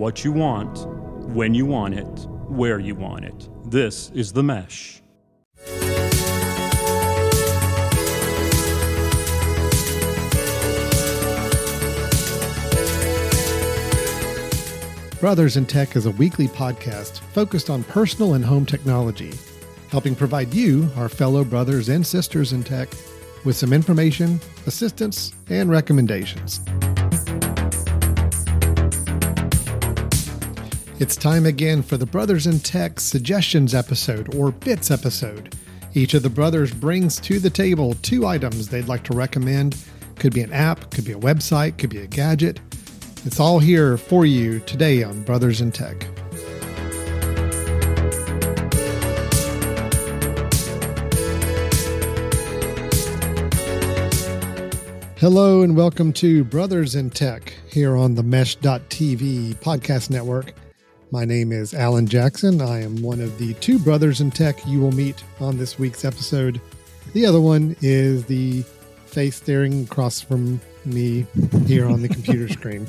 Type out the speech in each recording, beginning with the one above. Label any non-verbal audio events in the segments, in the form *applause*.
what you want, when you want it, where you want it. This is The Mesh. Brothers in Tech is a weekly podcast focused on personal and home technology, helping provide you, our fellow brothers and sisters in tech, with some information, assistance, and recommendations. It's time again for the Brothers in Tech Suggestions episode or Bits episode. Each of the brothers brings to the table two items they'd like to recommend. Could be an app, could be a website, could be a gadget. It's all here for you today on Brothers in Tech. Hello and welcome to Brothers in Tech here on the Mesh.tv podcast network. My name is Alan Jackson. I am one of the two brothers in tech you will meet on this week's episode. The other one is the face staring across from me here on the computer *laughs* screen.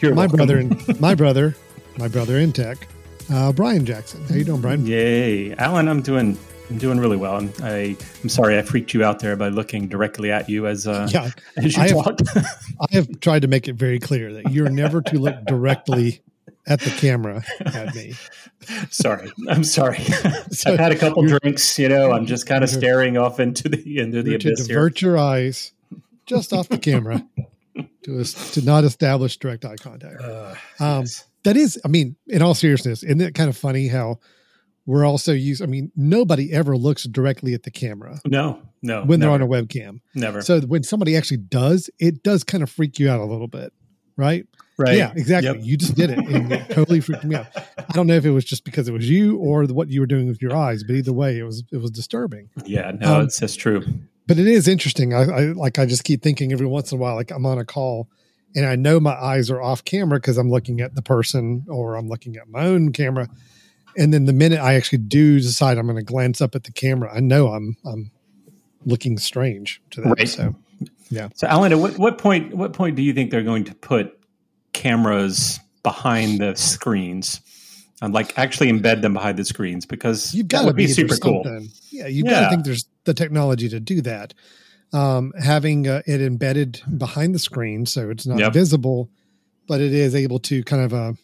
You're my welcome. brother and my brother, my brother in tech, uh, Brian Jackson. How you doing, Brian? Yay, Alan! I'm doing. I'm doing really well. I'm, I, I'm sorry I freaked you out there by looking directly at you as uh, *laughs* Yeah, as you I have- *laughs* I have tried to make it very clear that you're never to look directly at the camera *laughs* at me. sorry, I'm sorry. So *laughs* I've had a couple drinks. You know, I'm just kind of staring off into the into the You're to abyss here. your eyes just off the camera *laughs* to us to not establish direct eye contact. Uh, Um, yes. That is, I mean, in all seriousness, isn't it kind of funny how we're also used? I mean, nobody ever looks directly at the camera no, no, when they're on a webcam. never. So when somebody actually does, it does kind of freak you out a little bit, right? Right? Yeah, exactly. Yep. You just did it, and it totally freaked me out. I don't know if it was just because it was you or the, what you were doing with your eyes, but either way, it was it was disturbing. Yeah, no, Um, it's just true. But it is interesting. I, I like I just keep thinking every once in a while, like I'm on a call, and I know my eyes are off camera because I'm looking at the person or I'm looking at my own camera, and then the minute I actually do decide I'm going to glance up at the camera, I know I'm I'm looking strange to that. Right. So yeah. So, Alan, at what, what point? What point do you think they're going to put cameras behind the screens? And like actually embed them behind the screens because you've got to would be super cool. something. Yeah, you've got to think there's the technology to do that. Um, having uh, it embedded behind the screen, so it's not Yep. visible, but it is able to kind of a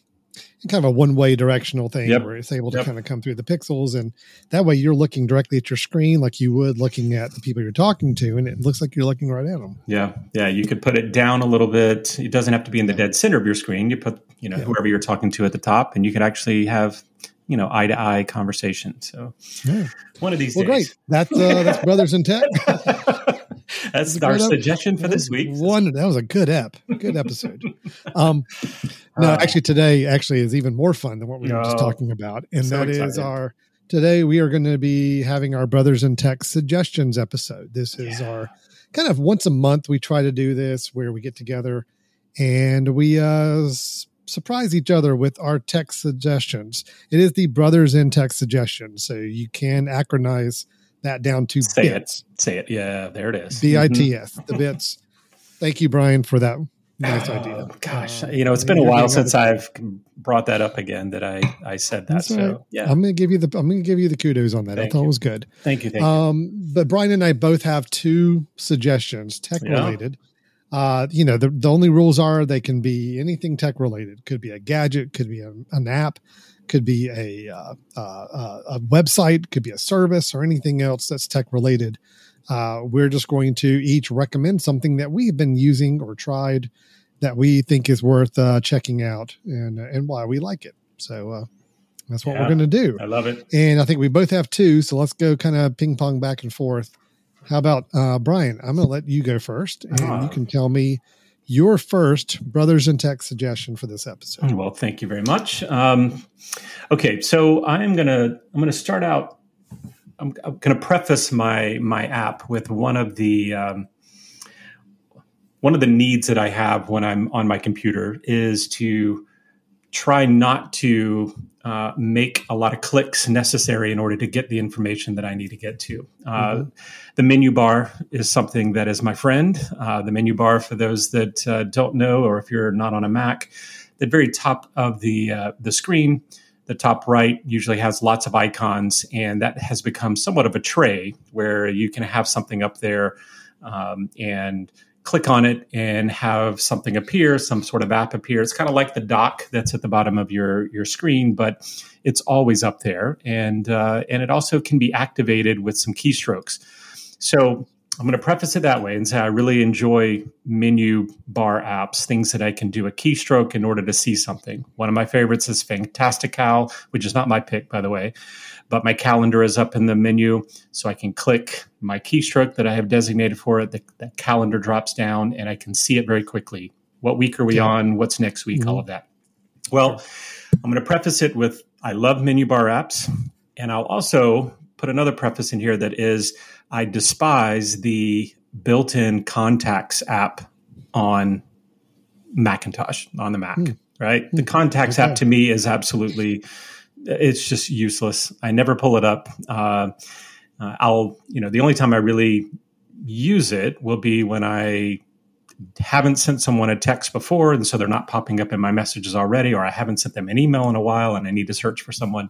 kind of a one way directional thing Yep. where it's able to Yep. kind of come through the pixels, and that way you're looking directly at your screen like you would looking at the people you're talking to, and it looks like you're looking right at them. Yeah, yeah. You could put it down a little bit. It doesn't have to be in the dead center of your screen. You put, you know, Yeah. whoever you're talking to at the top, and you could actually have, you know, eye to eye conversation. So Yeah. one of these Well, days. great. That's uh, that's *laughs* Brothers in Tech. *laughs* That's our suggestion for this week. One that was a good ep, good episode. *laughs* Um, no, Uh, actually, today actually is even more fun than what we were just Oh, talking about, and so that is excited. our today we are going to be having our Brothers in Tech suggestions episode. This is Yeah. our kind of once a month we try to do this where we get together and we uh, surprise each other with our tech suggestions. It is the Brothers in Tech suggestion, so you can acronize that down to Say bits. it. Say it. Yeah, there it is. B I Mhm. The bits. Thank you, Brian, for that nice idea. Oh, gosh, Uh, you know, it's been a while since I've brought that up again. That I I said that. That's all right. So yeah, I'm gonna give you the I'm gonna give you the kudos on that. I thought you. it was good. thank you, thank you. Um, but Brian and I both have two suggestions, tech Yeah. related. Uh, you know, the, the only rules are they can be anything tech related. Could be a gadget, could be a, an app, could be a uh, uh, uh, a website, could be a service, or anything else that's tech related. Uh, we're just going to each recommend something that we've been using or tried that we think is worth uh, checking out and and why we like it. So uh, that's what Yeah. we're going to do. I love it. And I think we both have two, so let's go kind of ping pong back and forth. How about uh, Brian? I'm going to let you go first, and Ah. you can tell me your first Brothers in Tech suggestion for this episode. Well, thank you very much. Um, okay, so I'm gonna I'm gonna start out. I'm, I'm gonna preface my my app with one of the um, one of the needs that I have when I'm on my computer is to try not to uh, make a lot of clicks necessary in order to get the information that I need to get to. Uh, The menu bar is something that is my friend. Uh, the menu bar, for those that uh, don't know, or if you're not on a Mac, the very top of the uh, the screen, the top right usually has lots of icons, and that has become somewhat of a tray where you can have something up there um, and click on it and have something appear, some sort of app appear. It's kind of like the dock that's at the bottom of your your screen, but it's always up there, and uh, and it also can be activated with some keystrokes. So I'm going to preface it that way and say I really enjoy menu bar apps, things that I can do a keystroke in order to see something. One of my favorites is Fantastical, which is not my pick, by the way, but my calendar is up in the menu, so I can click my keystroke that I have designated for it. The, the calendar drops down, and I can see it very quickly. What week are we yeah. on? What's next week? Mm-hmm. All of that. Well, I'm going to preface it with I love menu bar apps, and I'll also put another preface in here that is I despise the built-in contacts app on Macintosh on the Mac. Mm. Right, mm. the contacts okay. app to me is absolutely it's just useless. I never pull it up. Uh, uh, I'll you know the only time I really use it will be when I haven't sent someone a text before, and so they're not popping up in my messages already, or I haven't sent them an email in a while, and I need to search for someone.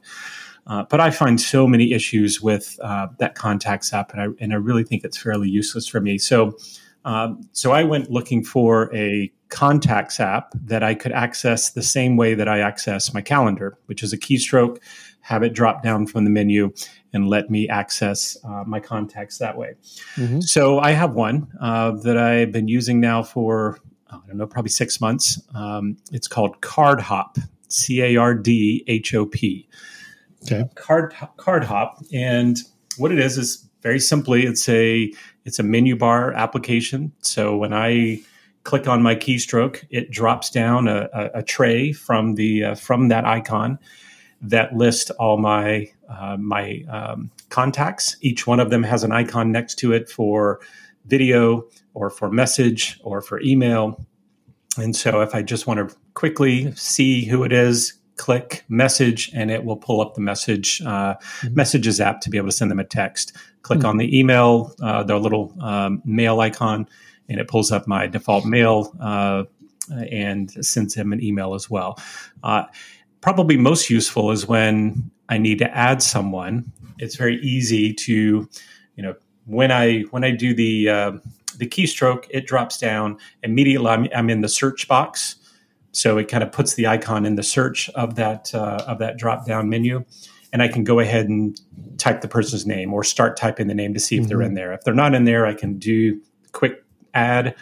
Uh, but I find so many issues with uh, that contacts app, and I and I really think it's fairly useless for me. So, um, so I went looking for a contacts app that I could access the same way that I access my calendar, which is a keystroke, have it drop down from the menu, and let me access uh, my contacts that way. Mm-hmm. So I have one uh, that I've been using now for I don't know, probably six months. Um, it's called Card Hop, C A R D H O P okay. card card hop and what it is is very simply it's a it's a menu bar application so when i click on my keystroke it drops down a, a, a tray from the uh, from that icon that lists all my uh, my um, contacts each one of them has an icon next to it for video or for message or for email and so if i just want to quickly see who it is click message and it will pull up the message uh, mm-hmm. messages app to be able to send them a text click mm-hmm. on the email uh, the little um, mail icon and it pulls up my default mail uh, and sends them an email as well. Uh, probably most useful is when i need to add someone. It's very easy to you know when i when i do the uh, the keystroke it drops down. Immediately I'm, I'm in the search box. So it kind of puts the icon in the search of that uh, of that drop down menu, and I can go ahead and type the person's name or start typing the name to see if mm-hmm. they're in there. If they're not in there, I can do quick add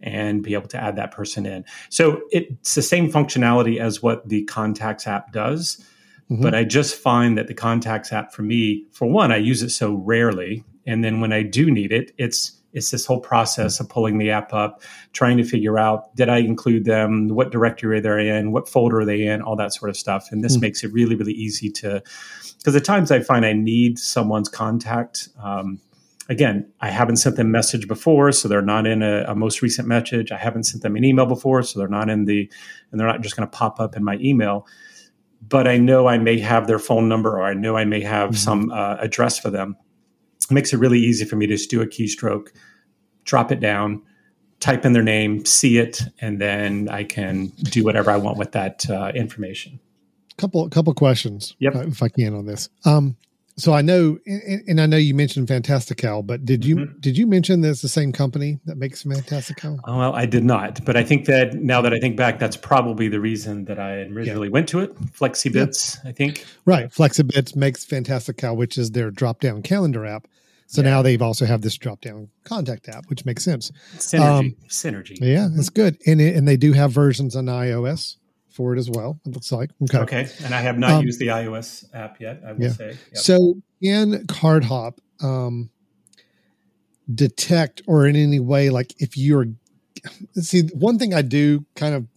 and be able to add that person in. So it's the same functionality as what the Contacts app does. Mm-hmm. But I just find that the Contacts app for me, for one, I use it so rarely. And then when I do need it, it's it's this whole process of pulling the app up, trying to figure out did I include them, what directory they're in, what folder are they in, all that sort of stuff. And this mm. makes it really, really easy to, because at times I find I need someone's contact. Um, again, I haven't sent them a message before, so they're not in a, a, most recent message. I haven't sent them an email before, so they're not in the, and they're not just going to pop up in my email. But I know I may have their phone number, or I know I may have mm-hmm. some uh, address for them it makes it really easy for me to just do a keystroke, drop it down, type in their name, see it, and then I can do whatever I want with that uh, information. Couple couple questions, yep. If I can on this. Um, so I know, and I know you mentioned Fantastical, but did you mm-hmm. did you mention there's the same company that makes Fantastical? Oh, well, I did not, but I think that now that I think back, that's probably the reason that I originally yeah. went to it. Flexibits, I think. Right, Flexibits makes Fantastical, which is their drop down calendar app. So yeah. now they've also have this drop down contact app, which makes sense. Synergy, um, synergy. Yeah, that's good, and it, and they do have versions on iOS for it as well. It looks like okay. Okay, and I have not um, used the iOS app yet. I will yeah. say. Yep. So Can CardHop, um, detect or in any way, like if you're see one thing I do kind of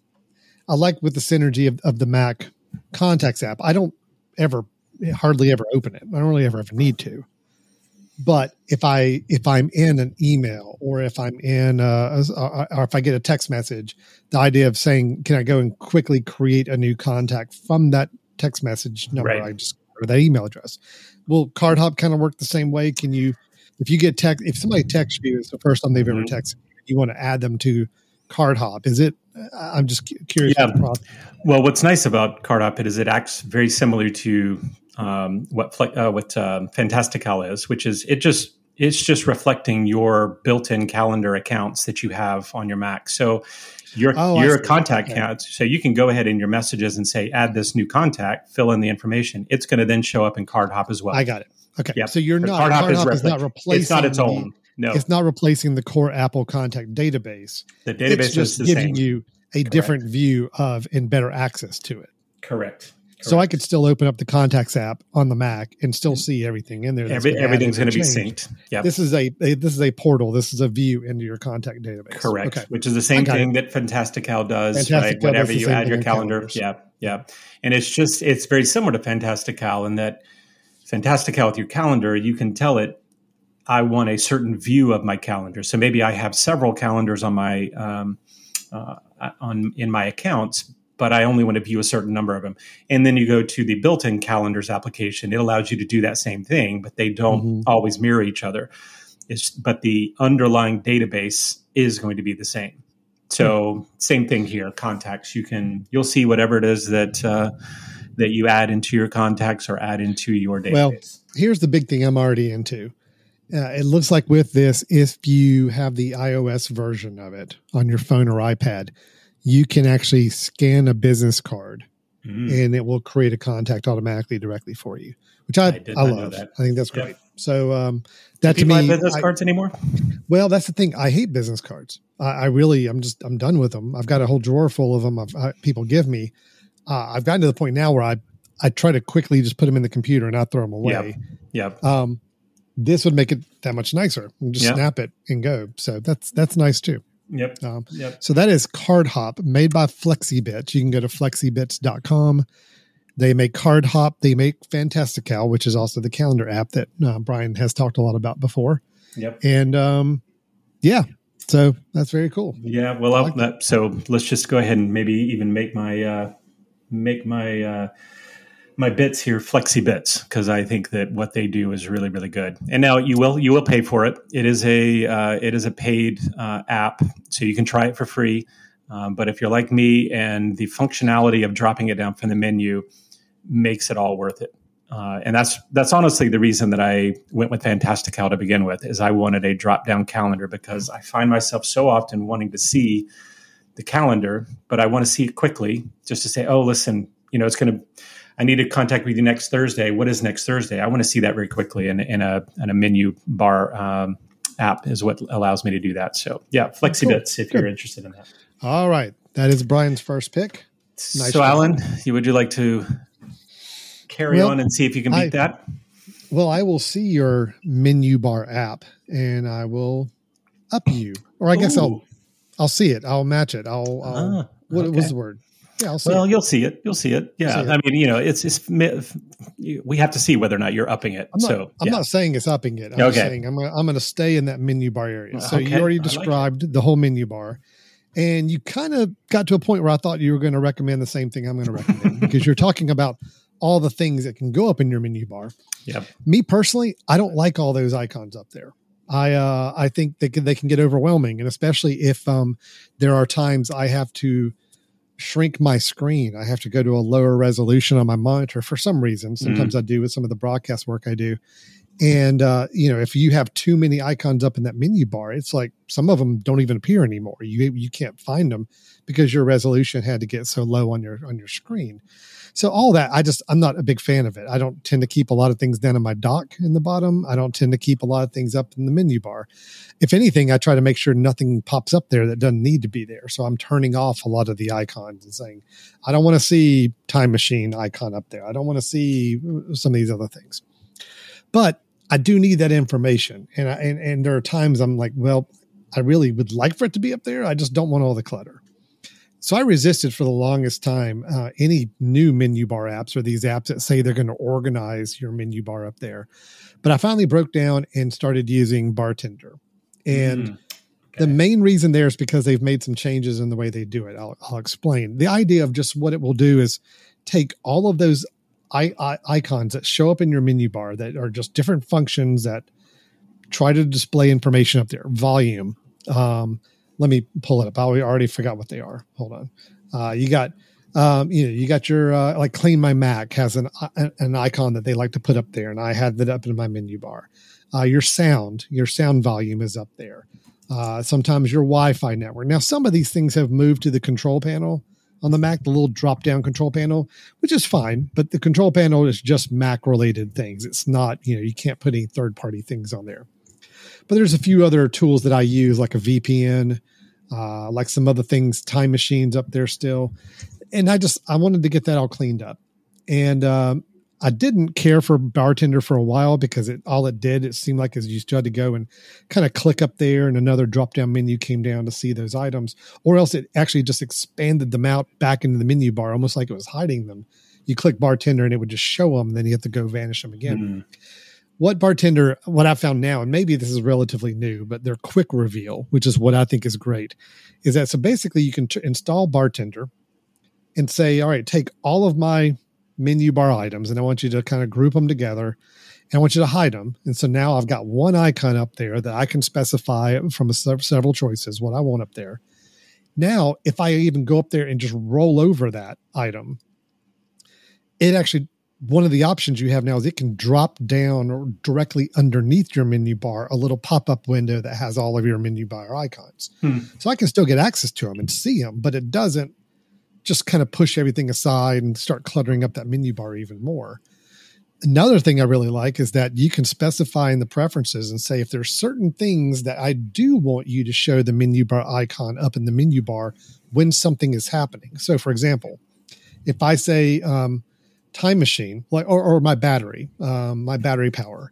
I like with the synergy of, of the Mac contacts app. I don't ever hardly ever open it. I don't really ever ever need to but if i if i'm in an email or if i'm in a, or if i get a text message the idea of saying can i go and quickly create a new contact from that text message number right. i just or that email address will card hop kind of work the same way can you if you get text if somebody texts you it's the first time they've mm-hmm. ever texted you, you want to add them to card hop is it I'm just curious. Yeah. Well, what's nice about CardHop is it acts very similar to um, what uh, what um, Fantastical is, which is it just it's just reflecting your built-in calendar accounts that you have on your Mac. So your oh, your contact okay. counts. So you can go ahead in your messages and say add this new contact, fill in the information. It's going to then show up in CardHop as well. I got it. Okay. Yep. So you're not CardHop, CardHop is, is, not replacing. It's not its own. No, it's not replacing the core Apple contact database. The database it's just is giving same. you a Correct. different view of and better access to it. Correct. So I could still open up the contacts app on the Mac and still see everything in there. Every, everything's going to be synced. Yeah. This is a, a, this is a portal. This is a view into your contact database. Correct. Okay. Which is the same thing it. that Fantastical does. Fantastical right? Whenever you add your calendar. Calendars. Yeah. Yeah. And it's just it's very similar to Fantastical in that Fantastical with your calendar, you can tell it I want a certain view of my calendar. So maybe I have several calendars on my um, uh, on in my accounts, but I only want to view a certain number of them. And then you go to the built-in calendars application. It allows you to do that same thing, but they don't mm-hmm. always mirror each other. It's, but the underlying database is going to be the same. So same thing here. Contacts. You can you'll see whatever it is that uh, that you add into your contacts or add into your database. Well, here's the big thing I'm already into. Uh, it looks like with this, if you have the iOS version of it on your phone or iPad, you can actually scan a business card mm. and it will create a contact automatically directly for you, which I, I, I love. I think that's great. Yep. So um, that Do to me, business I, cards anymore? Well, that's the thing. I hate business cards. I, I, really, I'm just, I'm done with them. I've got a whole drawer full of them. I, people give me. Uh, I've gotten to the point now where I, I try to quickly just put them in the computer and not throw them away. Yep. yep. Um, this would make it that much nicer. just yep. snap it and go. So that's that's nice too. Yep. Um, yep. So that is Card Hop made by Flexibits. You can go to flexibits.com. They make Card Hop. They make Fantastical, which is also the calendar app that uh, Brian has talked a lot about before. Yep. And um, yeah, so that's very cool. Yeah. Well, like that, so let's just go ahead and maybe even make my uh, make my uh, my bits here, Flexi Bits, because I think that what they do is really, really good. And now you will you will pay for it. It is a uh, it is a paid uh, app, so you can try it for free. Um, but if you're like me, and the functionality of dropping it down from the menu makes it all worth it. Uh, and that's that's honestly the reason that I went with Fantastical to begin with. Is I wanted a drop down calendar because I find myself so often wanting to see the calendar, but I want to see it quickly, just to say, oh, listen, you know, it's going to I need to contact with you next Thursday. What is next Thursday? I want to see that very quickly in, in a in a menu bar um, app is what allows me to do that. So yeah, Flexibits cool. if Good. you're interested in that. All right, that is Brian's first pick. Nice so job. Alan, would you like to carry well, on and see if you can beat I, that? Well, I will see your menu bar app and I will up you, or I guess Ooh. I'll I'll see it. I'll match it. I'll, I'll ah, what okay. was the word? Yeah, well, it. you'll see it. You'll see it. Yeah, see it. I mean, you know, it's it's we have to see whether or not you're upping it. I'm not, so I'm yeah. not saying it's upping it. I'm okay. saying I'm gonna, I'm going to stay in that menu bar area. So okay. you already described like the whole menu bar, and you kind of got to a point where I thought you were going to recommend the same thing I'm going to recommend *laughs* because you're talking about all the things that can go up in your menu bar. Yep. Me personally, I don't like all those icons up there. I uh, I think they can, they can get overwhelming, and especially if um, there are times I have to shrink my screen. I have to go to a lower resolution on my monitor for some reason. Sometimes mm. I do with some of the broadcast work I do. And uh, you know, if you have too many icons up in that menu bar, it's like some of them don't even appear anymore. You you can't find them because your resolution had to get so low on your on your screen. So all that, I just I'm not a big fan of it. I don't tend to keep a lot of things down in my dock in the bottom. I don't tend to keep a lot of things up in the menu bar. If anything, I try to make sure nothing pops up there that doesn't need to be there. So I'm turning off a lot of the icons and saying, I don't want to see time machine icon up there. I don't want to see uh, some of these other things. But I do need that information. And I, and, and there are times I'm like, well, I really would like for it to be up there. I just don't want all the clutter. So I resisted for the longest time uh, any new menu bar apps or these apps that say they're going to organize your menu bar up there. But I finally broke down and started using Bartender. And mm, okay. the main reason there is because they've made some changes in the way they do it. I'll, I'll explain. The idea of just what it will do is take all of those I- I- icons that show up in your menu bar that are just different functions that try to display information up there volume, um, let me pull it up. I already forgot what they are. Hold on. Uh, you got um, you know, you got your uh, like CleanMyMac has an uh, an icon that they like to put up there, and I had that up in my menu bar. Uh, your sound, your sound volume is up there. Uh, sometimes your Wi-Fi network. Now, some of these things have moved to the control panel on the Mac, the little drop-down control panel, which is fine. But the control panel is just Mac-related things. It's not, you know, you can't put any third-party things on there. But there's a few other tools that I use, like a VPN, uh, like some other things, time machines up there still and I just I wanted to get that all cleaned up, and um, I didn't care for bartender for a while because it all it did it seemed like as you still had to go and kind of click up there, and another drop down menu came down to see those items, or else it actually just expanded them out back into the menu bar, almost like it was hiding them. You click bartender and it would just show them, then you have to go vanish them again. Mm-hmm what bartender what i found now and maybe this is relatively new but their quick reveal which is what i think is great is that so basically you can t- install bartender and say, all right, take all of my menu bar items and I want you to kind of group them together and I want you to hide them. And so now I've got one icon up there that I can specify from several choices what I want up there. Now, if I even go up there and just roll over that item, it actually one of the options you have now is it can drop down or directly underneath your menu bar a little pop-up window that has all of your menu bar icons. Hmm. So I can still get access to them and see them, but it doesn't just kind of push everything aside and start cluttering up that menu bar even more. Another thing I really like is that you can specify in the preferences and say if there's certain things that I do want you to show the menu bar icon up in the menu bar when something is happening. So, for example, if I say um, time machine, like or, or my battery, um, my battery power,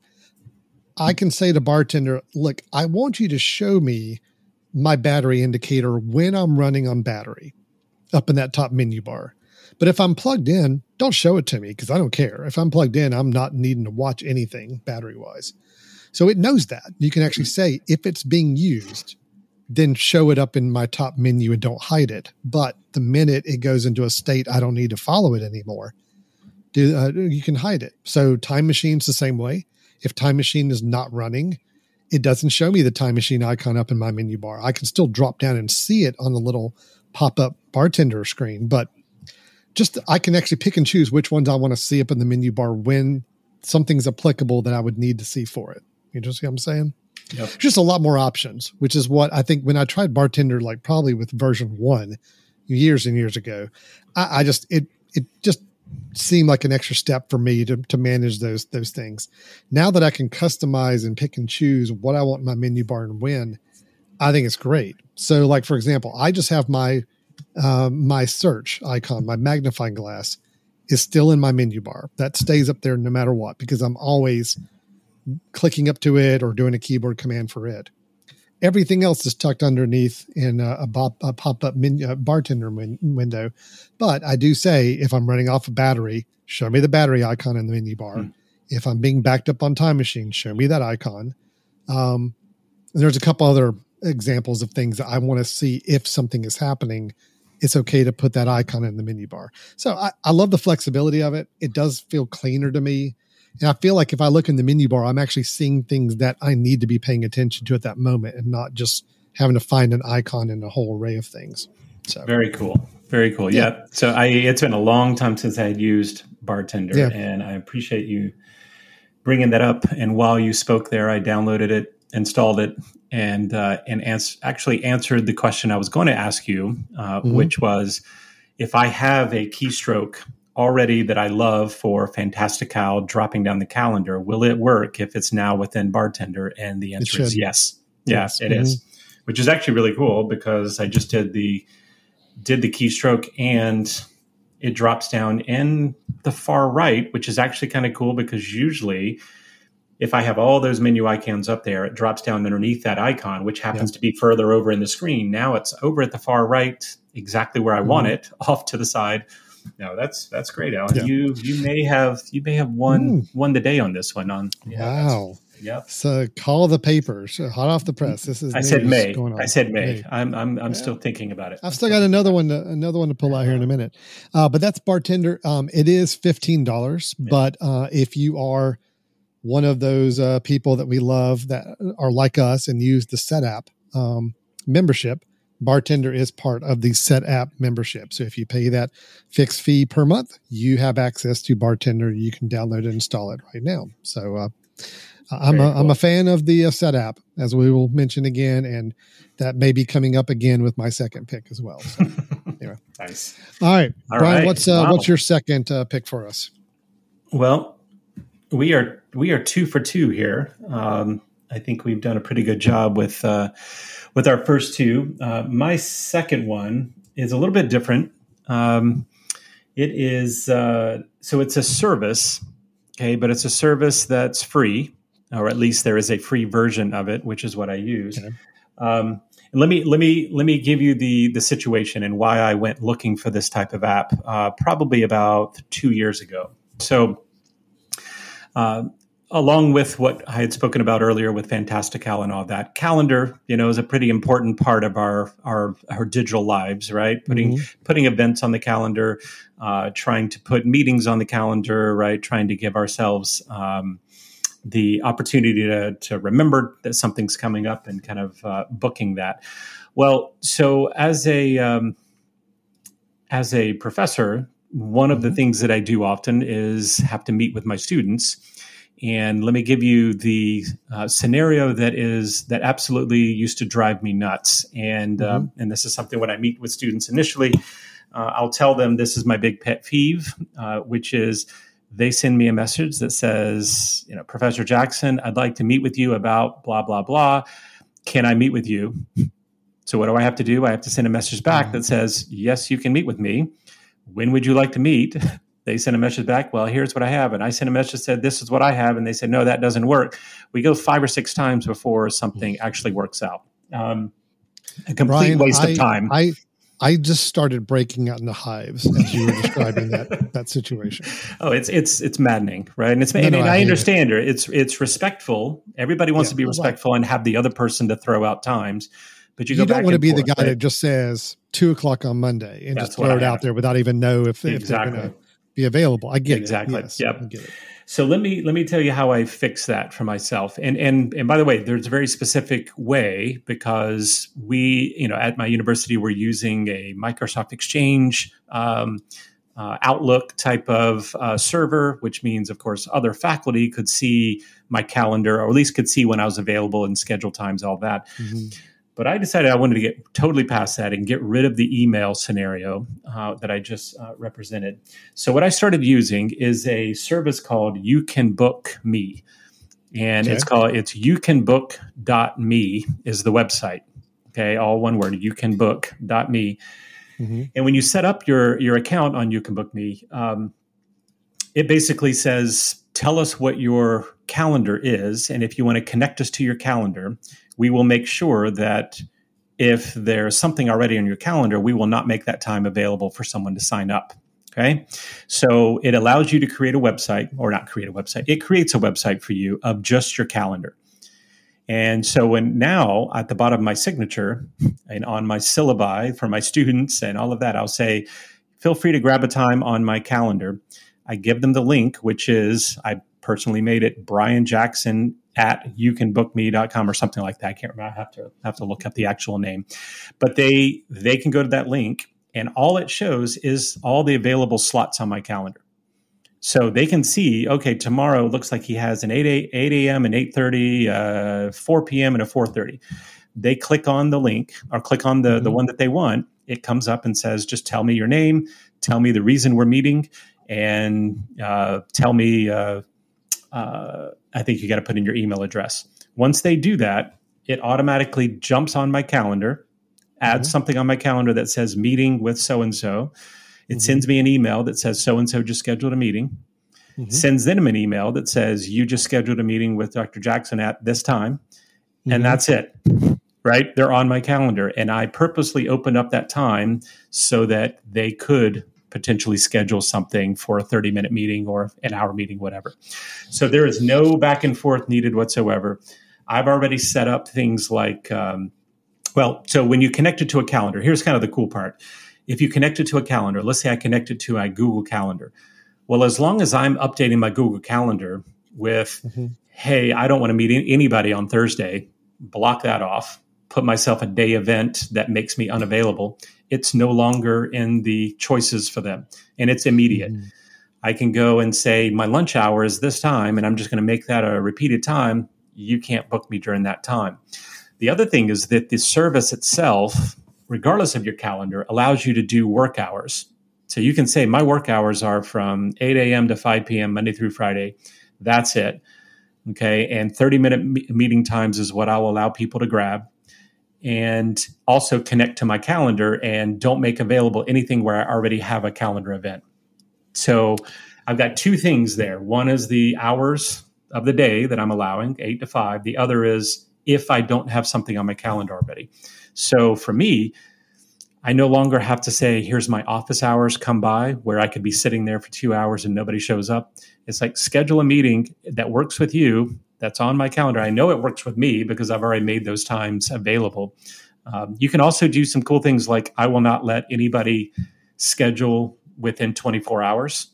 I can say to bartender, "Look, I want you to show me my battery indicator when I'm running on battery." up in that top menu bar. But if I'm plugged in, don't show it to me because I don't care. If I'm plugged in, I'm not needing to watch anything battery wise. So it knows that. You can actually say if it's being used, then show it up in my top menu and don't hide it. But the minute it goes into a state I don't need to follow it anymore, do, uh, you can hide it. So Time Machine's the same way. If Time Machine is not running, it doesn't show me the Time Machine icon up in my menu bar. I can still drop down and see it on the little pop up bartender screen, but just I can actually pick and choose which ones I want to see up in the menu bar when something's applicable that I would need to see for it. You just see what I'm saying? Yep. Just a lot more options, which is what I think when I tried bartender, like probably with version one years and years ago, I, I just it it just seemed like an extra step for me to to manage those those things. Now that I can customize and pick and choose what I want my menu bar and when, I think it's great. So, like for example, I just have my uh, my search icon, my magnifying glass, is still in my menu bar. That stays up there no matter what because I'm always clicking up to it or doing a keyboard command for it. Everything else is tucked underneath in a, a, pop, a pop-up menu, bartender win, window. But I do say if I'm running off a battery, show me the battery icon in the menu bar. Hmm. If I'm being backed up on time machine, show me that icon. Um, there's a couple other examples of things that I want to see if something is happening. It's okay to put that icon in the menu bar. So I, I love the flexibility of it. It does feel cleaner to me. And I feel like if I look in the menu bar, I'm actually seeing things that I need to be paying attention to at that moment and not just having to find an icon in a whole array of things. So very cool. Very cool. Yeah. yeah. So I, it's been a long time since I had used Bartender yeah. and I appreciate you bringing that up. And while you spoke there, I downloaded it, installed it, and uh, and ans- actually answered the question I was going to ask you, uh, mm-hmm. which was if I have a keystroke already that I love for Fantastical dropping down the calendar, will it work if it's now within Bartender? And the answer is yes. Yes, it mm-hmm. is, which is actually really cool because I just did the did the keystroke and it drops down in the far right, which is actually kind of cool because usually if I have all those menu icons up there, it drops down underneath that icon, which happens to be further over in the screen. Now it's over at the far right, exactly where I mm-hmm. want it, *laughs* off to the side. No, that's that's great, Alan. Yeah. You you may have you may have won mm. won the day on this one. On yeah, wow. Yep. So call the papers, hot off the press. This is I said May. I said May. May. I'm I'm I'm yeah. still thinking about it. I've still got another one to another one to pull out here in a minute. Uh, but that's bartender. Um, it is fifteen dollars. Yeah. But uh, if you are one of those uh, people that we love that are like us and use the Setapp um, membership, Bartender is part of the Setapp membership. So if you pay that fixed fee per month, you have access to Bartender. You can download and install it right now. So uh, I'm a, cool. I'm a fan of the uh, Setapp, as we will mention again, and that may be coming up again with my second pick as well. So, *laughs* anyway. nice. All right, All Brian, right. what's uh, wow. what's your second uh, pick for us? Well, we are we are two for two here. Um, I think we've done a pretty good job with uh, with our first two. Uh, my second one is a little bit different. Um, it is uh, so it's a service, okay, but it's a service that's free, or at least there is a free version of it, which is what I use. Okay. Um, let me let me let me give you the the situation and why I went looking for this type of app. Uh, probably about two years ago. So. Uh, along with what I had spoken about earlier with Fantastical and all that, calendar, you know, is a pretty important part of our our, our digital lives, right? Putting mm-hmm. putting events on the calendar, uh, trying to put meetings on the calendar, right? Trying to give ourselves um, the opportunity to to remember that something's coming up and kind of uh, booking that. Well, so as a um, as a professor, one of the mm-hmm. things that I do often is have to meet with my students and let me give you the uh, scenario that is that absolutely used to drive me nuts. And mm-hmm. um, and this is something when I meet with students initially, uh, I'll tell them this is my big pet peeve, uh, which is they send me a message that says, you know, Professor Jackson, I'd like to meet with you about blah blah blah. Can I meet with you? So what do I have to do? I have to send a message back mm-hmm. that says, yes, you can meet with me. When would you like to meet? They sent a message back, well, here's what I have. And I sent a message that said, this is what I have. And they said, no, that doesn't work. We go five or six times before something actually works out. Um, a complete Brian, waste I, of time. I, I just started breaking out into hives as you were describing that *laughs* that situation. Oh, it's it's it's maddening, right? And it's no, and, no, and I, I understand it. It's it's respectful. Everybody wants yeah, to be respectful right. and have the other person to throw out times. But you, you don't want to be forth, the guy right? that just says two o'clock on Monday and That's just throw it out there without even know if, exactly. if they're going to be available. I get exactly. it. Yes, yep. Get it. So let me let me tell you how I fix that for myself. And and and by the way, there's a very specific way because we, you know, at my university, we're using a Microsoft Exchange. Um, uh, Outlook type of uh, server, which means, of course, other faculty could see my calendar, or at least could see when I was available and schedule times, all that. Mm-hmm. But I decided I wanted to get totally past that and get rid of the email scenario uh, that I just uh, represented. So what I started using is a service called You Can Book Me. And okay. it's called it's youcanbook.me is the website. Okay, all one word, you youcanbook.me. Mm-hmm. And when you set up your your account on You Can Book Me, um, it basically says, tell us what your calendar is. And if you want to connect us to your calendar, we will make sure that if there's something already on your calendar, we will not make that time available for someone to sign up. Okay. So it allows you to create a website or not create a website. It creates a website for you of just your calendar. And so when now at the bottom of my signature and on my syllabi for my students and all of that, I'll say, feel free to grab a time on my calendar. I give them the link, which is I personally made it Brian Jackson at youcanbookme.com or something like that. I can't remember. I have to have to look up the actual name. But they they can go to that link and all it shows is all the available slots on my calendar. So they can see, okay, tomorrow looks like he has an 8, 8, 8 a.m. and 8.30, uh, 4 p.m. and a 4.30. They click on the link or click on the, mm-hmm. the one that they want. It comes up and says, just tell me your name, tell me the reason we're meeting, and uh, tell me uh, uh, I think you got to put in your email address. Once they do that, it automatically jumps on my calendar, adds mm-hmm. something on my calendar that says meeting with so and so. It mm-hmm. sends me an email that says so and so just scheduled a meeting. Mm-hmm. Sends them an email that says you just scheduled a meeting with Dr. Jackson at this time. And mm-hmm. that's it. Right? They're on my calendar. And I purposely opened up that time so that they could potentially schedule something for a 30 minute meeting or an hour meeting, whatever. So there is no back and forth needed whatsoever. I've already set up things like, um, well, so when you connect it to a calendar, here's kind of the cool part. If you connect it to a calendar, let's say I connect it to my Google Calendar. Well, as long as I'm updating my Google Calendar with, mm-hmm. hey, I don't want to meet anybody on Thursday, block that off. Put myself a day event that makes me unavailable, it's no longer in the choices for them and it's immediate. Mm-hmm. I can go and say my lunch hour is this time and I'm just going to make that a repeated time. You can't book me during that time. The other thing is that the service itself, regardless of your calendar, allows you to do work hours. So you can say my work hours are from 8 a.m. to 5 p.m. Monday through Friday. That's it. Okay. And 30 minute me- meeting times is what I'll allow people to grab and also connect to my calendar and don't make available anything where I already have a calendar event. So I've got two things there. One is the hours of the day that I'm allowing, eight to five. The other is if I don't have something on my calendar already. So for me, I no longer have to say, here's my office hours, come by, where I could be sitting there for two hours and nobody shows up. It's like schedule a meeting that works with you, that's on my calendar. I know it works with me because I've already made those times available. Um, you can also do some cool things like I will not let anybody schedule within 24 hours.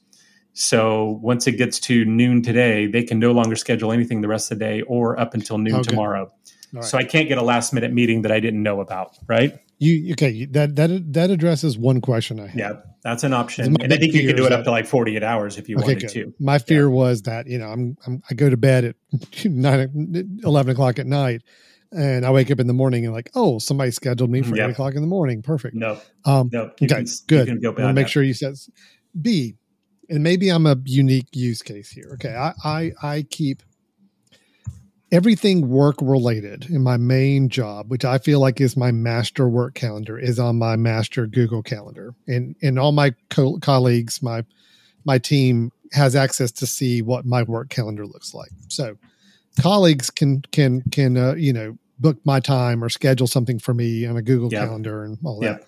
So once it gets to noon today, they can no longer schedule anything the rest of the day or up until noon okay. tomorrow. Right. So I can't get a last minute meeting that I didn't know about, right? You okay? That that that addresses one question I have. Yeah, that's an option, and I think you can do it up to like forty eight hours if you okay, wanted good. to. My fear yeah. was that you know I'm, I'm, i go to bed at *laughs* nine 11 o'clock at night, and I wake up in the morning and like oh somebody scheduled me for yeah. eight o'clock in the morning. Perfect. No, um, no. Okay, can, good. You to make sure you says B, and maybe I'm a unique use case here. Okay, I I, I keep everything work related in my main job, which I feel like is my master work calendar, is on my master Google calendar, and and all my co- colleagues, my my team has access to see what my work calendar looks like. So colleagues can can can uh, you know book my time or schedule something for me on a Google yep. calendar and all yep. that.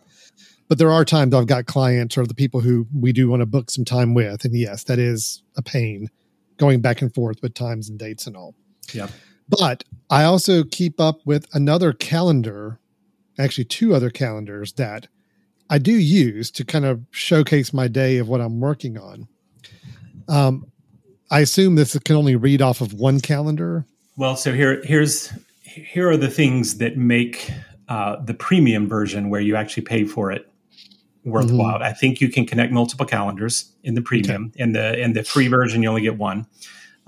But there are times I've got clients or the people who we do want to book some time with, and yes, that is a pain going back and forth with times and dates and all. Yeah. But I also keep up with another calendar, actually, two other calendars that I do use to kind of showcase my day of what I'm working on. Um, I assume this can only read off of one calendar. Well, so here, here's here are the things that make uh, the premium version, where you actually pay for it, worthwhile. Mm-hmm. I think you can connect multiple calendars in the premium. Okay. In the in the free version, you only get one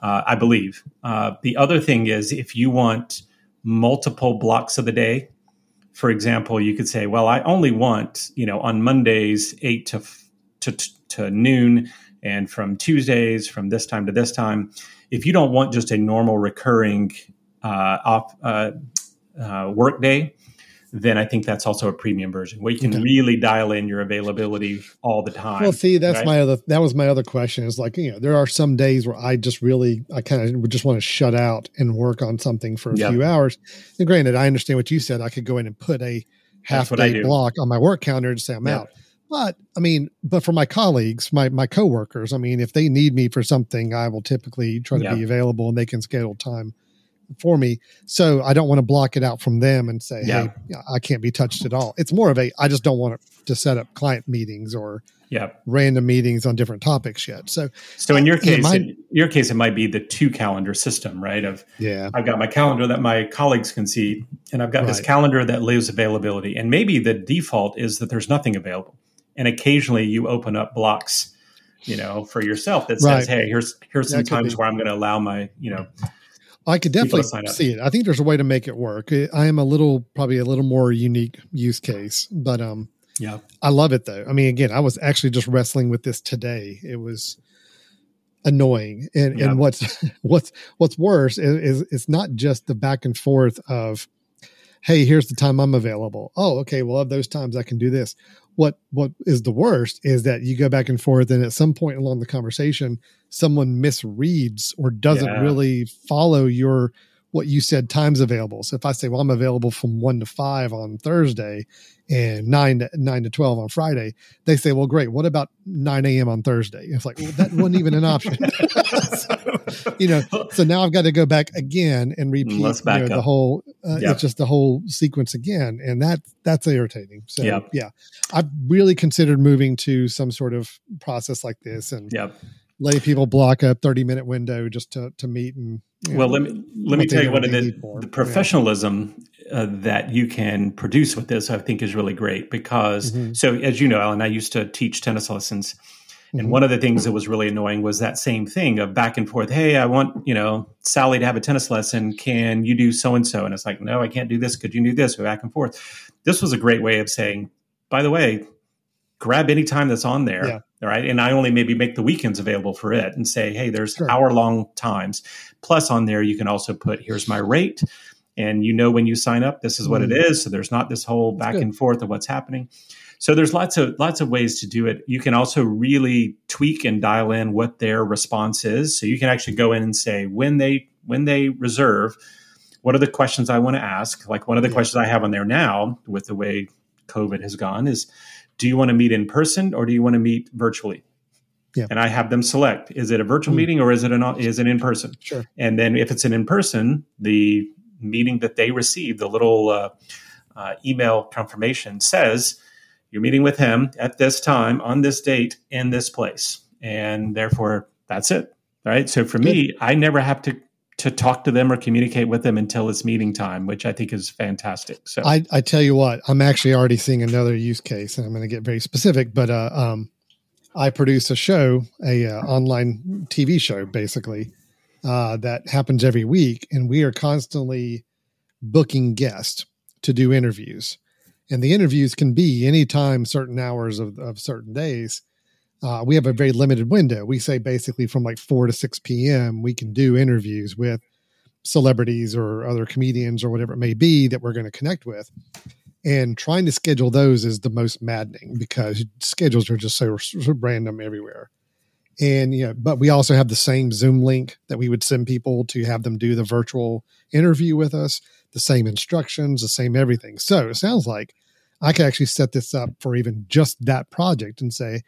uh, I believe. Uh, the other thing is if you want multiple blocks of the day, for example, you could say, well, I only want, you know, on Mondays, eight to, to, to noon, and from Tuesdays, from this time to this time. If you don't want just a normal recurring uh, off uh, uh, work day, then I think that's also a premium version where you can okay. really dial in your availability all the time. Well, see, that's right? my other that was my other question. Is like you know there are some days where I just really I kind of would just want to shut out and work on something for a yep. few hours. And granted, I understand what you said. I could go in and put a half day block on my work calendar to say I'm yep. out. But I mean, but for my colleagues, my my coworkers, I mean, if they need me for something, I will typically try to yep. be available and they can schedule time for me. So I don't want to block it out from them and say, yeah. hey, I can't be touched at all. It's more of a, I just don't want to set up client meetings or yeah. random meetings on different topics yet. So, so in your case, my, in your case, it might be the two calendar system, right? Of yeah, I've got my calendar that my colleagues can see, and I've got right. this calendar that lives availability. And maybe the default is that there's nothing available, and occasionally you open up blocks, you know, for yourself that says, right. hey, here's here's some times where I'm going to allow my, you know I could definitely see it. I think there's a way to make it work. I am a little, probably a little more unique use case, but um, yeah, I love it though. I mean, again, I was actually just wrestling with this today. It was annoying, and yeah. and what's *laughs* what's what's worse is, is it's not just the back and forth of, hey, here's the time I'm available. Oh, okay, well, of those times I can do this what what is the worst is that you go back and forth and at some point along the conversation someone misreads or doesn't yeah. really follow your what you said times available so if i say well i'm available from 1 to 5 on thursday and 9 to 9 to 12 on friday they say well great. What about 9 a.m on thursday? It's like well, that wasn't even an option. *laughs* So, you know so now i've got to go back again and repeat you know, the whole uh, it's just the whole sequence again and that that's irritating. So yep. yeah. I've really considered moving to some sort of process like this and yep. letting people block a 30 minute window just to, to meet and well know, let me let me tell you what the, the professionalism uh, that you can produce with this, I think, is really great because, mm-hmm. so as you know, Alan, I used to teach tennis lessons. And mm-hmm. one of the things that was really annoying was that same thing of back and forth. Hey, I want, you know, Sally to have a tennis lesson. Can you do so and so? And it's like, no, I can't do this. Could you do this? We're back and forth. This was a great way of saying, by the way, grab any time that's on there. Yeah. Right. And I only maybe make the weekends available for it and say, hey, there's sure. hour long times. Plus, on there, you can also put, here's my rate. And you know when you sign up, this is what mm. it is. So there's not this whole back and forth of what's happening. So there's lots of lots of ways to do it. You can also really tweak and dial in what their response is. So you can actually go in and say when they when they reserve, what are the questions I want to ask? Like one of the yeah. questions I have on there now with the way COVID has gone is do you want to meet in person or do you want to meet virtually? Yeah. And I have them select: is it a virtual mm. meeting or is it an is it in person? Sure. And then if it's an in person, the meeting that they receive, the little uh, uh, email confirmation says you're meeting with him at this time on this date in this place, and therefore that's it. Right. So for me, I never have to to talk to them or communicate with them until it's meeting time, which I think is fantastic. So I, I tell you what, I'm actually already seeing another use case, and I'm going to get very specific. But uh, um, I produce a show, a uh, online TV show, basically uh, that happens every week, and we are constantly booking guests to do interviews. And the interviews can be anytime, certain hours of, of certain days uh, we have a very limited window. We say basically from like 4 to 6 p.m., we can do interviews with celebrities or other comedians or whatever it may be that we're going to connect with. And trying to schedule those is the most maddening because schedules are just so, so random everywhere. And, you know, but we also have the same Zoom link that we would send people to have them do the virtual interview with us, the same instructions, the same everything. So it sounds like I could actually set this up for even just that project and say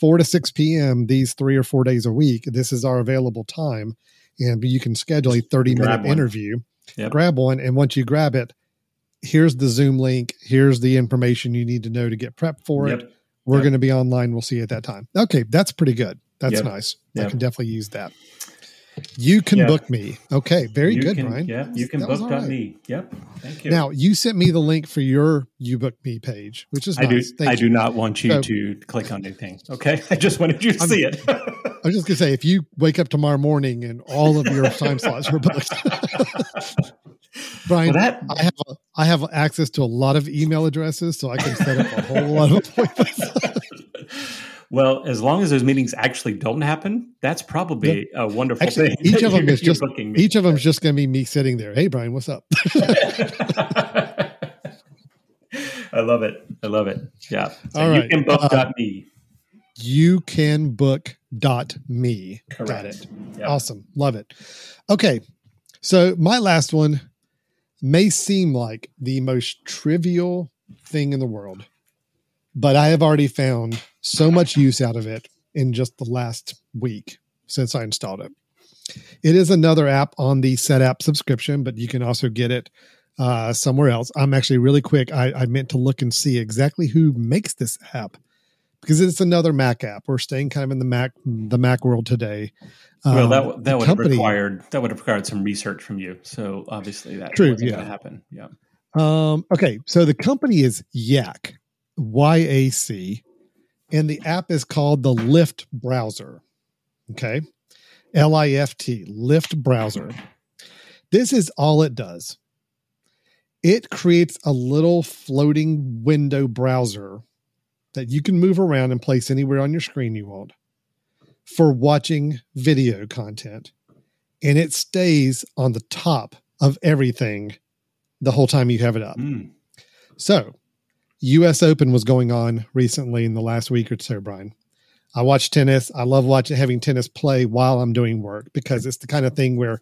4 to 6 p.m. these three or four days a week. This is our available time. And you can schedule a 30 minute one. interview, yep. grab one. And once you grab it, here's the Zoom link. Here's the information you need to know to get prepped for yep. it. We're yep. going to be online. We'll see you at that time. Okay. That's pretty good. That's nice. I can definitely use that. You can yeah. book me. Okay, very you good, can, Brian. Yeah, you can that book right. me. Yep. Thank you. Now you sent me the link for your you book me page, which is I nice. do. Thank I you. do not want you so, to click on anything. Okay, *laughs* I just wanted you to I'm, see it. *laughs* I was just gonna say, if you wake up tomorrow morning and all of your time slots are booked, *laughs* Brian, well, that, I have a, I have access to a lot of email addresses, so I can set up a whole lot of appointments. Well, as long as those meetings actually don't happen, that's probably a wonderful actually, thing. Each of them is just each of them is just going to be me sitting there. Hey, Brian, what's up? *laughs* *laughs* I love it. I love it. Yeah. So All right. You can book uh, me. You can book dot me. Correct. Got it. Yep. Awesome. Love it. Okay. So my last one may seem like the most trivial thing in the world, but I have already found so much use out of it in just the last week since I installed it. It is another app on the Setapp subscription, but you can also get it uh, somewhere else. I'm actually really quick. I, I meant to look and see exactly who makes this app because it's another Mac app. We're staying kind of in the Mac the Mac world today. well, that um, that would company, have required that would have required some research from you. So obviously that true, yeah. going to happen. Yeah. Um, okay, so the company is Yac, Y A C, and the app is called the Lift browser. Okay. L I F T, Lift browser. This is all it does. It creates a little floating window browser that you can move around and place anywhere on your screen you want for watching video content. And it stays on the top of everything the whole time you have it up. Mm. So U.S. Open was going on recently in the last week or so, Brian. I watch tennis. I love watching having tennis play while I'm doing work because it's the kind of thing where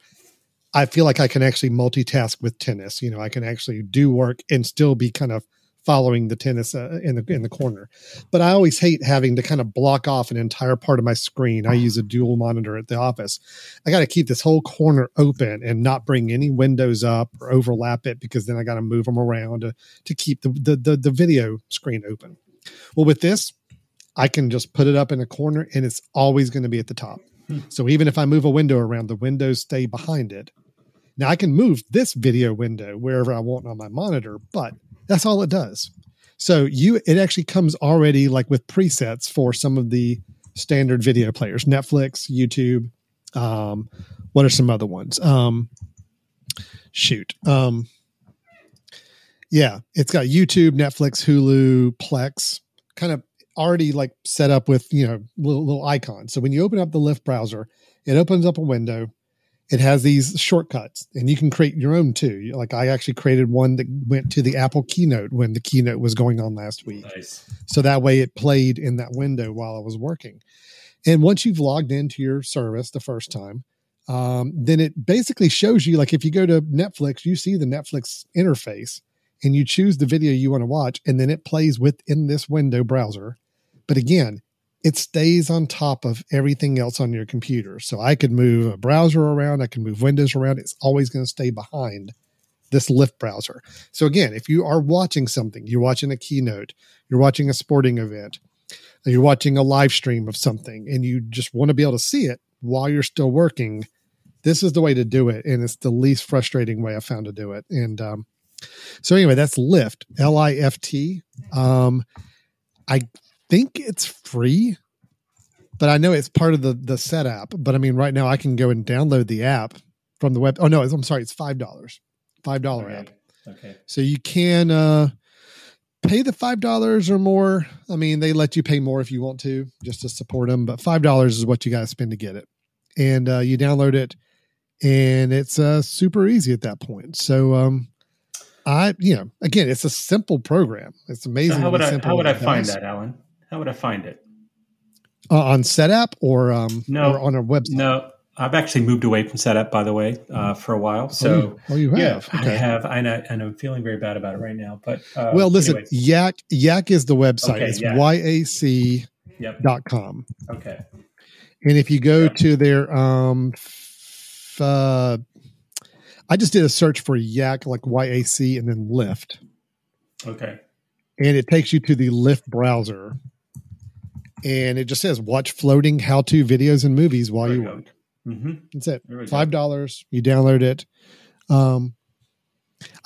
I feel like I can actually multitask with tennis. You know, I can actually do work and still be kind of following the tennis uh, in the in the corner. But I always hate having to kind of block off an entire part of my screen. I use a dual monitor at the office. I got to keep this whole corner open and not bring any windows up or overlap it because then I got to move them around to, to keep the, the, the the video screen open. Well, with this, I can just put it up in a corner and it's always going to be at the top. Hmm. So even if I move a window around, the windows stay behind it Now I can move this video window wherever I want on my monitor, but that's all it does. So you it actually comes already like with presets for some of the standard video players, Netflix, YouTube. Um, what are some other ones? Um, shoot. Um, yeah, it's got YouTube, Netflix, Hulu, Plex, kind of already like set up with you know little, little icons. So when you open up the Lift browser, it opens up a window. It has these shortcuts, and you can create your own too. Like I actually created one that went to the Apple Keynote when the keynote was going on last week. Nice. So that way it played in that window while I was working. And once you've logged into your service the first time, um, then it basically shows you like if you go to Netflix, you see the Netflix interface and you choose the video you want to watch, and then it plays within this window browser. But again, it stays on top of everything else on your computer. So I could move a browser around, I can move windows around. It's always going to stay behind this Lift browser. So again, if you are watching something, you're watching a keynote, you're watching a sporting event, you're watching a live stream of something, and you just want to be able to see it while you're still working, this is the way to do it. And it's the least frustrating way I found to do it. And um, so anyway, that's Lift, L I F T. Um, I think it's free, but I know it's part of the the Setapp. But I mean, right now I can go and download the app from the web. Oh no, I'm sorry, it's five dollars, five dollar Okay. app. Okay. So you can uh, pay the five dollars or more. I mean, they let you pay more if you want to, just to support them. But five dollars is what you got to spend to get it, and uh, you download it, and it's uh, super easy at that point. So, um, I you know, again, it's a simple program. It's So amazing. how would I how would I find that, Alan? How would I find it? uh, on Setapp or um No. or on our website? No, I've actually moved away from Setapp, by the way, uh, for a while. oh, So you, oh, you yeah, have. I have, and, I, and I'm feeling very bad about it right now. But uh, Well, listen, anyway. Yac Yac is the website. Okay, it's Yak. yac yep. dot com. Okay. And if you go Yeah. to their um f- uh I just did a search for Yac like YAC and then Lift. Okay. And it takes you to the Lift browser. And it just says watch floating how to videos and movies while There you work. Mm-hmm. That's it. There we go. Five dollars. You download it. Um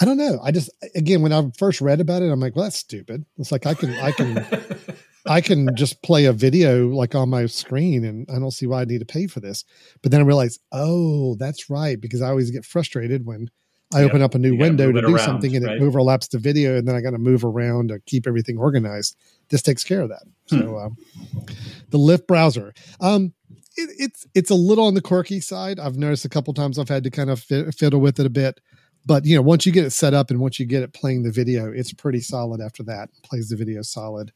I don't know. I just again when I first read about it, I'm like, well, that's stupid. It's like I can I can *laughs* I can just play a video like on my screen and I don't see why I need to pay for this. But then I realized, oh, that's right, because I always get frustrated when I Yep. open up a new window to do around, something and right? it overlaps the video and then I got to move around to keep everything organized. This takes care of that. Hmm. So um, the Lift browser. Um, it, it's it's a little on the quirky side. I've noticed a couple times I've had to kind of fi- fiddle with it a bit, but you know once you get it set up and once you get it playing the video, it's pretty solid. After that, It plays the video solid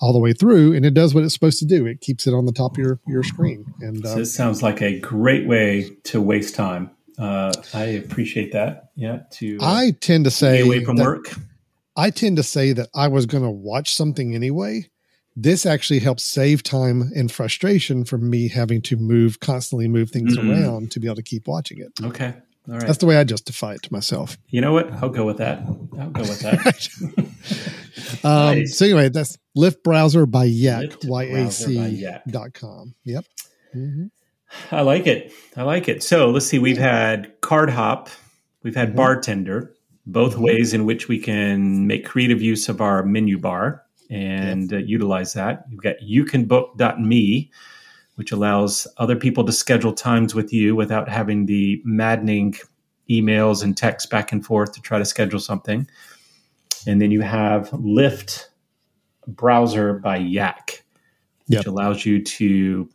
all the way through, and it does what it's supposed to do. It keeps it on the top of your your screen. And So uh, this sounds like a great way to waste time. Uh, I appreciate that. Yeah. To uh, I tend to say away from work. I tend to say that I was going to watch something anyway. This actually helps save time and frustration from me having to move constantly move things Mhm. around to be able to keep watching it. Okay. All right. That's the way I justify it to myself. you know what? I'll go with that. I'll go with that. *laughs* Um, Nice. So anyway, that's Lift Browser by Yac, Lift Browser by Y-A-C Yac. dot com. Yep. Mhm. I like it. I like it. So let's see. We've had Cardhop, we've had Mhm. Bartender, both ways in which we can make creative use of our menu bar and uh, utilize that. You've got youcanbook.me, which allows other people to schedule times with you without having the maddening emails and texts back and forth to try to schedule something. And then you have Lift browser by Yac, which Yep. allows you to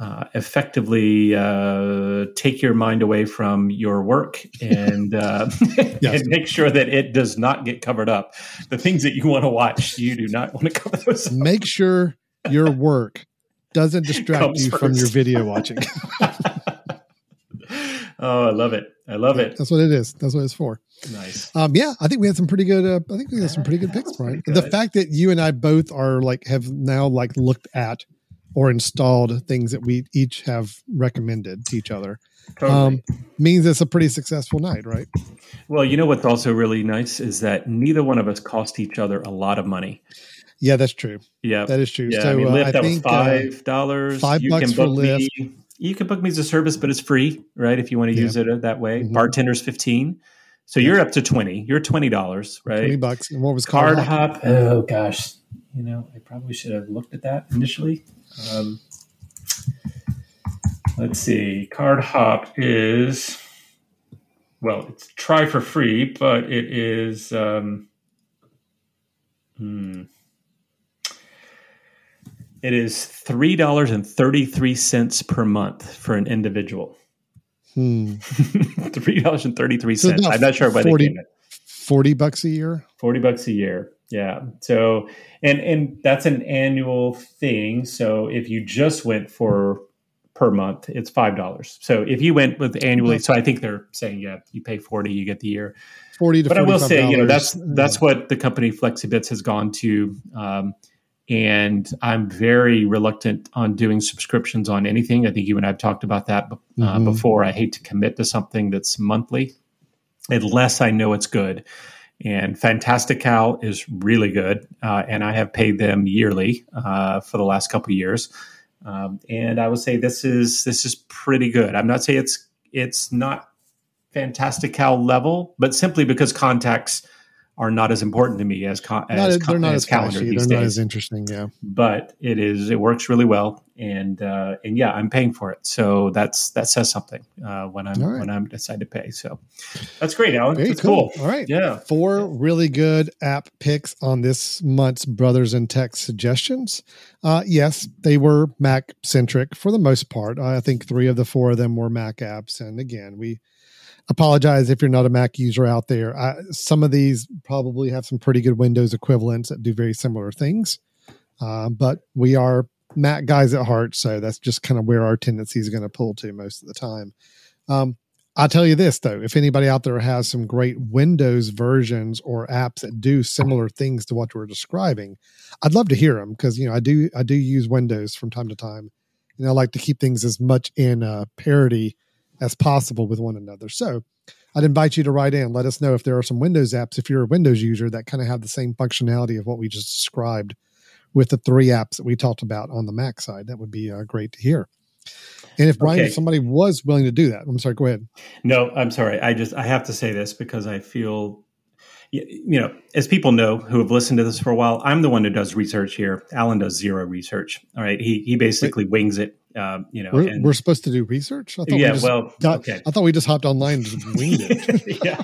uh, effectively uh, take your mind away from your work and uh, *laughs* *laughs* Yes. and make sure that it does not get covered up. The things that you want to watch, you do not want to *laughs* cover those. up. Make sure your work doesn't distract Comes you from your video watching. oh, I love it! I love it. That's what it is. That's what it's for. Nice. Um, yeah, I think we had some pretty good. Uh, I think we had some pretty good picks, pretty The fact that you and I both are like have now like looked at or installed things that we each have recommended to each other Totally. um, means it's a pretty successful night, right? well, you know what's also really nice is that neither one of us cost each other a lot of money. Yeah, that's true. Yeah. That is true. yeah, so I mean, uh, Lift, I that think was uh, five dollars. five you bucks can for book Lift. me you can book me as a service, but it's free, right? If you want to Yeah. use it that way. Mhm. Bartender's fifteen, so you're up to twenty. You're twenty dollars, right? Twenty bucks. And what was Card Cardhop. Oh gosh, you know, I probably should have looked at that initially. Um, let's see. Cardhop is well, it's try for free, but it is. Um, hmm. It is three dollars and thirty three cents per month for an individual. Hmm. *laughs* three dollars and thirty three cents. So I'm not sure why 40 they came in. Forty bucks a year. 40 bucks a year yeah. So and and that's an annual thing. So if you just went for per month it's five dollars. So if you went with annually so i think they're saying yeah you pay 40 you get the year. Forty to. but i will say you know that's $45. that's what the company Flexibits has gone to um, and i'm very reluctant on doing subscriptions on anything. I think you and i've talked about that uh, Mhm. before. I hate to commit to something that's monthly unless i know it's good and Fantastical is really good, uh, and I have paid them yearly uh, for the last couple years. Um, and I would say this is this is pretty good. I'm not saying it's it's not Fantastical level, but simply because contacts are not as important to me as, Not, as, they're not as as calendar flashy. these They're not as interesting. Yeah. but it is it works really well and uh, and yeah i'm paying for it so that's that says something uh, when i'm right. when i'm decide to pay so that's great alan Very that's cool. All right. yeah Four really good app picks on this month's Brothers in Tech suggestions. Uh, yes, they were Mac centric for the most part. I think three of the four of them were Mac apps. And again, we apologize if you're not a Mac user out there. I, some of these probably have some pretty good Windows equivalents that do very similar things. Uh, but we are Mac guys at heart, so that's just kind of where our tendency is going to pull to most of the time. Um, I'll tell you this though, if anybody out there has some great Windows versions or apps that do similar things to what we're describing, I'd love to hear them because you know I do I do use Windows from time to time, and I like to keep things as much in uh, parity as possible with one another. So I'd invite you to write in, let us know if there are some Windows apps if you're a Windows user that kind of have the same functionality of what we just described with the three apps that we talked about on the Mac side. That would be uh, great to hear. And if Brian, Okay. if somebody was willing to do that, I'm sorry, go ahead. No, I'm sorry. I just I have to say this because I feel you know, as people know who have listened to this for a while, I'm the one who does research here. Alan does zero research. All right, he he basically wings it. Um, you know, We're, and- we're supposed to do research. I thought yeah. we just Well, got, okay. I thought we just hopped online and just winged it. *laughs* yeah.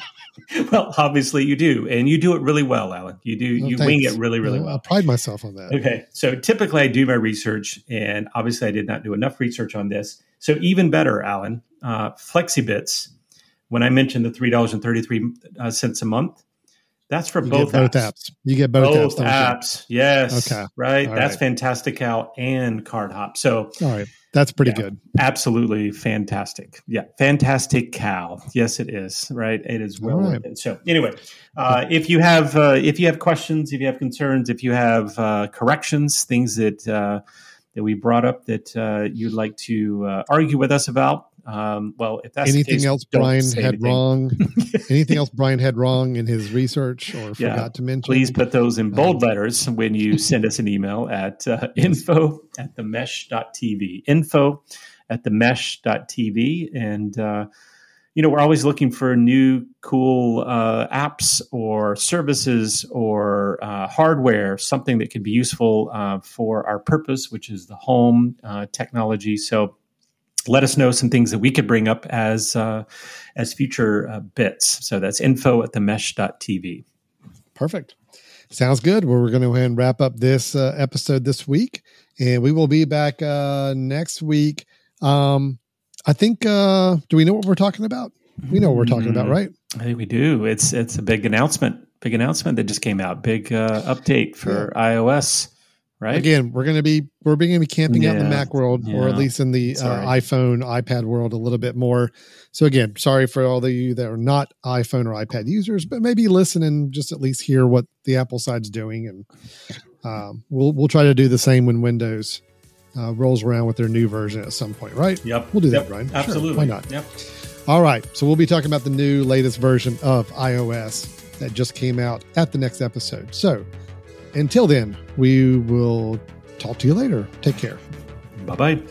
Well, obviously you do, and you do it really well, Alan. You do Well, you wing it really really Uh, I well. pride myself on that. Okay, so typically I do my research, and obviously I did not do enough research on this. So even better, Alan, uh, Flexibits. When I mentioned the three dollars and thirty three uh, cents a month, that's for You both, both apps. apps. You get both, Both apps. apps, yes. Okay. right. All that's right. Fantastical and Cardhop. So All right. That's pretty Yeah. good. absolutely fantastic. Yeah, Fantastical. Yes, it is. Right, it is well right. worth it. So anyway, uh, if you have uh, if you have questions, if you have concerns, if you have uh, corrections, things that uh, that we brought up that uh, you'd like to uh, argue with us about, um, well, if that's the Anything case, else Brian had anything. wrong? *laughs* anything else Brian had wrong in his research or Yeah. forgot to mention? Please put those in Um, bold letters when you *laughs* send us an email at uh, info at the mesh.tv. Info at the mesh.tv. And, uh, you know, we're always looking for new, cool uh, apps or services or uh, hardware, something that could be useful uh, for our purpose, which is the home uh, technology. So, let us know some things that we could bring up as uh, as future uh, bits. So that's info at the mesh.tv. Perfect. Sounds good. Well, we're going to go ahead and wrap up this uh, episode this week, and we will be back uh, next week. Um, I think. Uh, do we know what we're talking about? We know what we're talking about, Mm, right? I think we do. It's it's a big announcement. Big announcement that just came out. Big uh, update for iOS. Right. Again, we're going to be we're going to be camping out in the Mac world, or at least in the uh, iPhone, iPad world, a little bit more. So again, sorry for all of you that are not iPhone or iPad users, but maybe listen and just at least hear what the Apple side's doing, and um, we'll we'll try to do the same when Windows uh, rolls around with their new version at some point, right? Yep. We'll do that, Yep. Brian. Sure. Absolutely. Why not? Yep. All right. So we'll be talking about the new latest version of iOS that just came out at the next episode. So until then, we will talk to you later. Take care. Bye bye.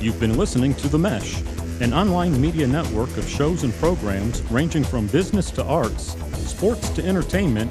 You've been listening to The Mesh, an online media network of shows and programs ranging from business to arts, sports to entertainment,